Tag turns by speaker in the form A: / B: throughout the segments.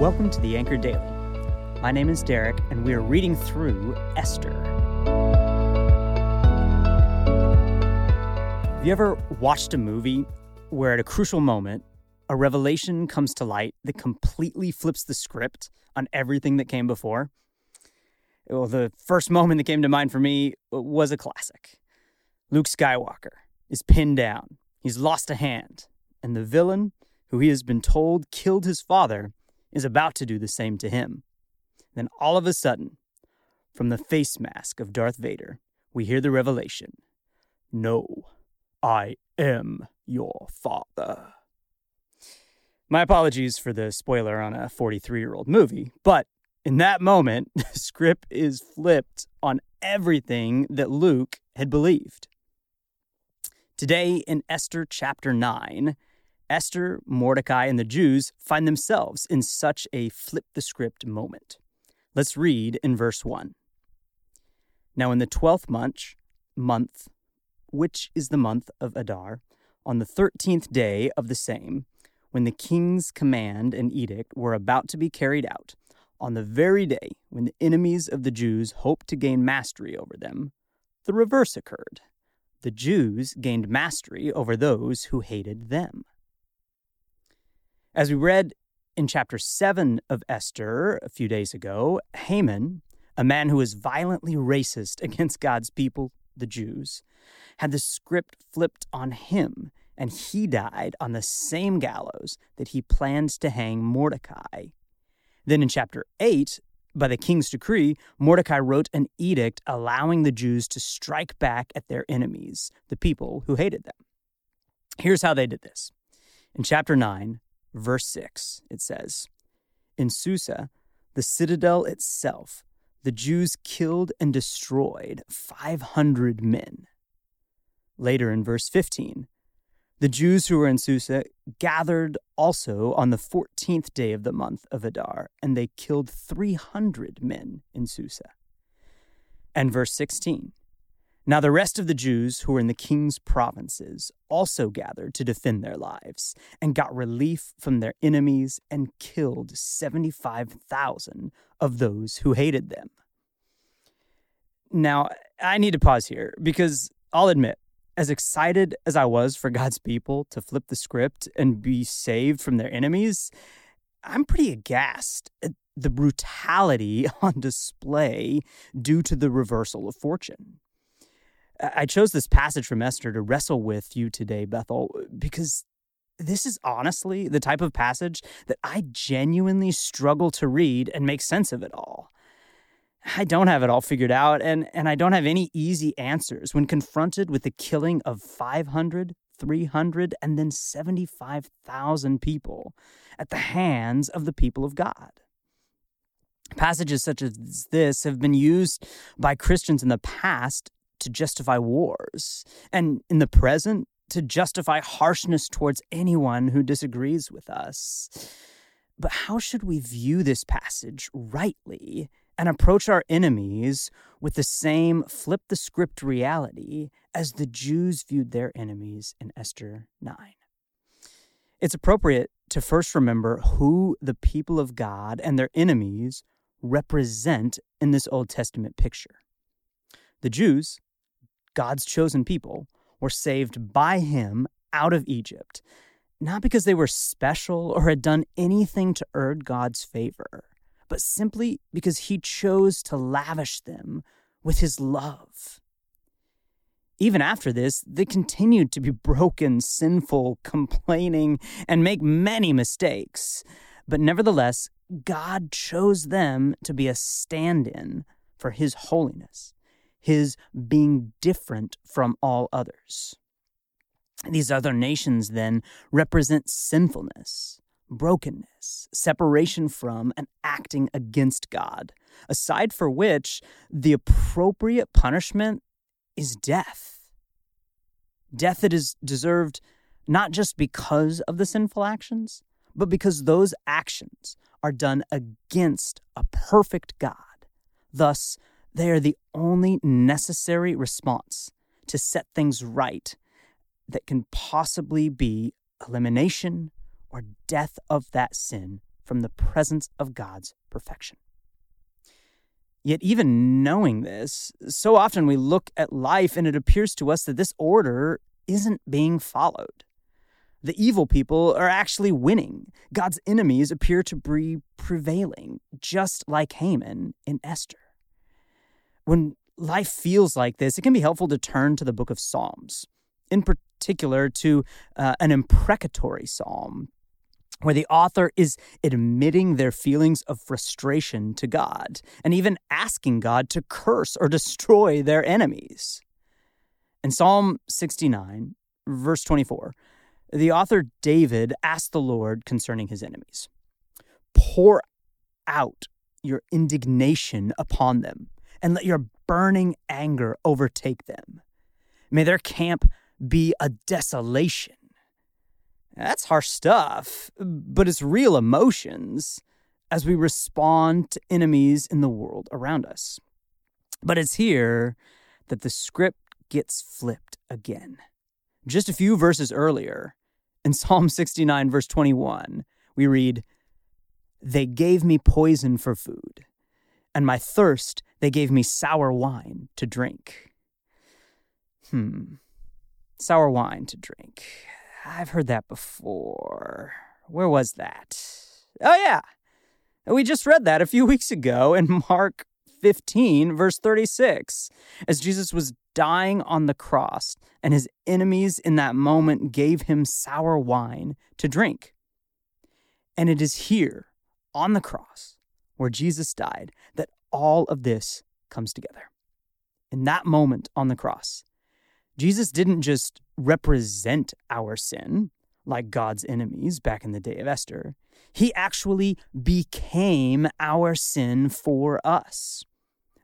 A: Welcome to the Anchored Daily. My name is Derek, and we are reading through Esther. Have you ever watched a movie where, at a crucial moment, a revelation comes to light that completely flips the script on everything that came before? Well, the first moment that came to mind for me was a classic. Luke Skywalker is pinned down, he's lost a hand, and the villain, who he has been told killed his father, is about to do the same to him. Then all of a sudden, from the face mask of Darth Vader, we hear the revelation No, I am your father. My apologies for the spoiler on a 43 year old movie, but in that moment, the script is flipped on everything that Luke had believed. Today in Esther chapter 9, Esther, Mordecai, and the Jews find themselves in such a flip the script moment. Let's read in verse 1. Now, in the twelfth month, month, which is the month of Adar, on the thirteenth day of the same, when the king's command and edict were about to be carried out, on the very day when the enemies of the Jews hoped to gain mastery over them, the reverse occurred. The Jews gained mastery over those who hated them. As we read in chapter 7 of Esther a few days ago, Haman, a man who was violently racist against God's people, the Jews, had the script flipped on him, and he died on the same gallows that he planned to hang Mordecai. Then in chapter 8, by the king's decree, Mordecai wrote an edict allowing the Jews to strike back at their enemies, the people who hated them. Here's how they did this. In chapter 9, verse 6, it says In Susa, the citadel itself, the Jews killed and destroyed 500 men. Later in verse 15, the Jews who were in Susa gathered also on the 14th day of the month of Adar, and they killed 300 men in Susa. And verse 16, now, the rest of the Jews who were in the king's provinces also gathered to defend their lives and got relief from their enemies and killed 75,000 of those who hated them. Now, I need to pause here because I'll admit, as excited as I was for God's people to flip the script and be saved from their enemies, I'm pretty aghast at the brutality on display due to the reversal of fortune. I chose this passage from Esther to wrestle with you today, Bethel, because this is honestly the type of passage that I genuinely struggle to read and make sense of it all. I don't have it all figured out, and, and I don't have any easy answers when confronted with the killing of 500, 300, and then 75,000 people at the hands of the people of God. Passages such as this have been used by Christians in the past to justify wars, and in the present, to justify harshness towards anyone who disagrees with us. But how should we view this passage rightly and approach our enemies with the same flip the script reality as the Jews viewed their enemies in Esther 9? It's appropriate to first remember who the people of God and their enemies represent in this Old Testament picture. The Jews God's chosen people, were saved by him out of Egypt, not because they were special or had done anything to earn God's favor, but simply because he chose to lavish them with his love. Even after this, they continued to be broken, sinful, complaining, and make many mistakes. But nevertheless, God chose them to be a stand in for his holiness his being different from all others. These other nations then represent sinfulness, brokenness, separation from, and acting against God, aside for which the appropriate punishment is death. Death that is deserved not just because of the sinful actions, but because those actions are done against a perfect God, thus they are the only necessary response to set things right that can possibly be elimination or death of that sin from the presence of God's perfection. Yet, even knowing this, so often we look at life and it appears to us that this order isn't being followed. The evil people are actually winning. God's enemies appear to be prevailing, just like Haman in Esther. When life feels like this, it can be helpful to turn to the book of Psalms, in particular to uh, an imprecatory psalm where the author is admitting their feelings of frustration to God and even asking God to curse or destroy their enemies. In Psalm 69, verse 24, the author David asked the Lord concerning his enemies Pour out your indignation upon them and let your burning anger overtake them. May their camp be a desolation that's harsh stuff, but it's real emotions as we respond to enemies in the world around us. But it's here that the script gets flipped again. Just a few verses earlier, in Psalm 69, verse 21, we read, They gave me poison for food, and my thirst they gave me sour wine to drink. Hmm, sour wine to drink. I've heard that before. Where was that? Oh, yeah. We just read that a few weeks ago in Mark 15, verse 36, as Jesus was dying on the cross, and his enemies in that moment gave him sour wine to drink. And it is here on the cross where Jesus died that all of this comes together. In that moment on the cross, Jesus didn't just represent our sin, like God's enemies back in the day of Esther. He actually became our sin for us.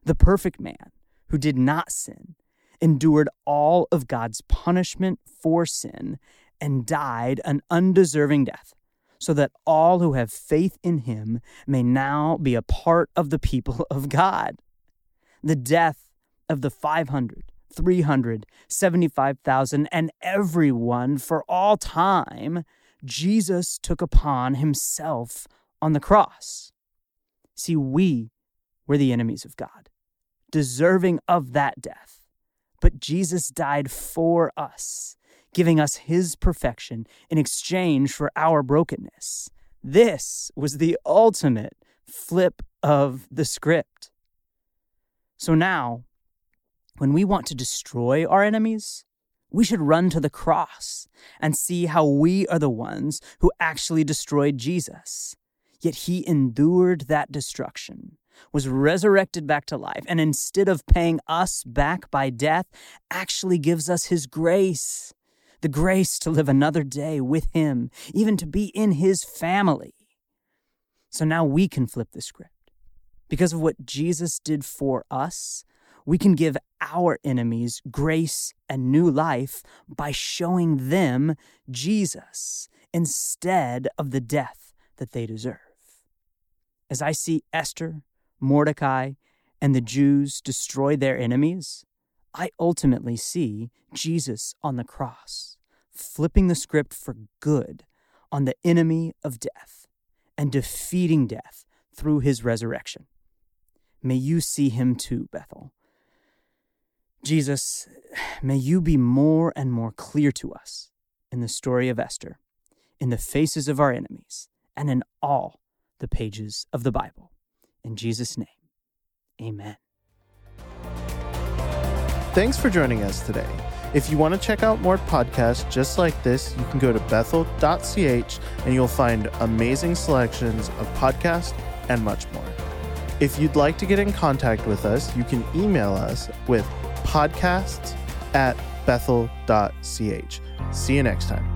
A: The perfect man who did not sin endured all of God's punishment for sin and died an undeserving death, so that all who have faith in him may now be a part of the people of God. The death of the 500 375,000, and everyone for all time, Jesus took upon himself on the cross. See, we were the enemies of God, deserving of that death. But Jesus died for us, giving us his perfection in exchange for our brokenness. This was the ultimate flip of the script. So now, when we want to destroy our enemies, we should run to the cross and see how we are the ones who actually destroyed Jesus. Yet he endured that destruction, was resurrected back to life, and instead of paying us back by death, actually gives us his grace the grace to live another day with him, even to be in his family. So now we can flip the script. Because of what Jesus did for us, we can give our enemies grace and new life by showing them Jesus instead of the death that they deserve. As I see Esther, Mordecai, and the Jews destroy their enemies, I ultimately see Jesus on the cross, flipping the script for good on the enemy of death and defeating death through his resurrection. May you see him too, Bethel Jesus, may you be more and more clear to us in the story of Esther, in the faces of our enemies, and in all the pages of the Bible. In Jesus' name, amen.
B: Thanks for joining us today. If you want to check out more podcasts just like this, you can go to bethel.ch and you'll find amazing selections of podcasts and much more. If you'd like to get in contact with us, you can email us with podcasts at bethel.ch. See you next time.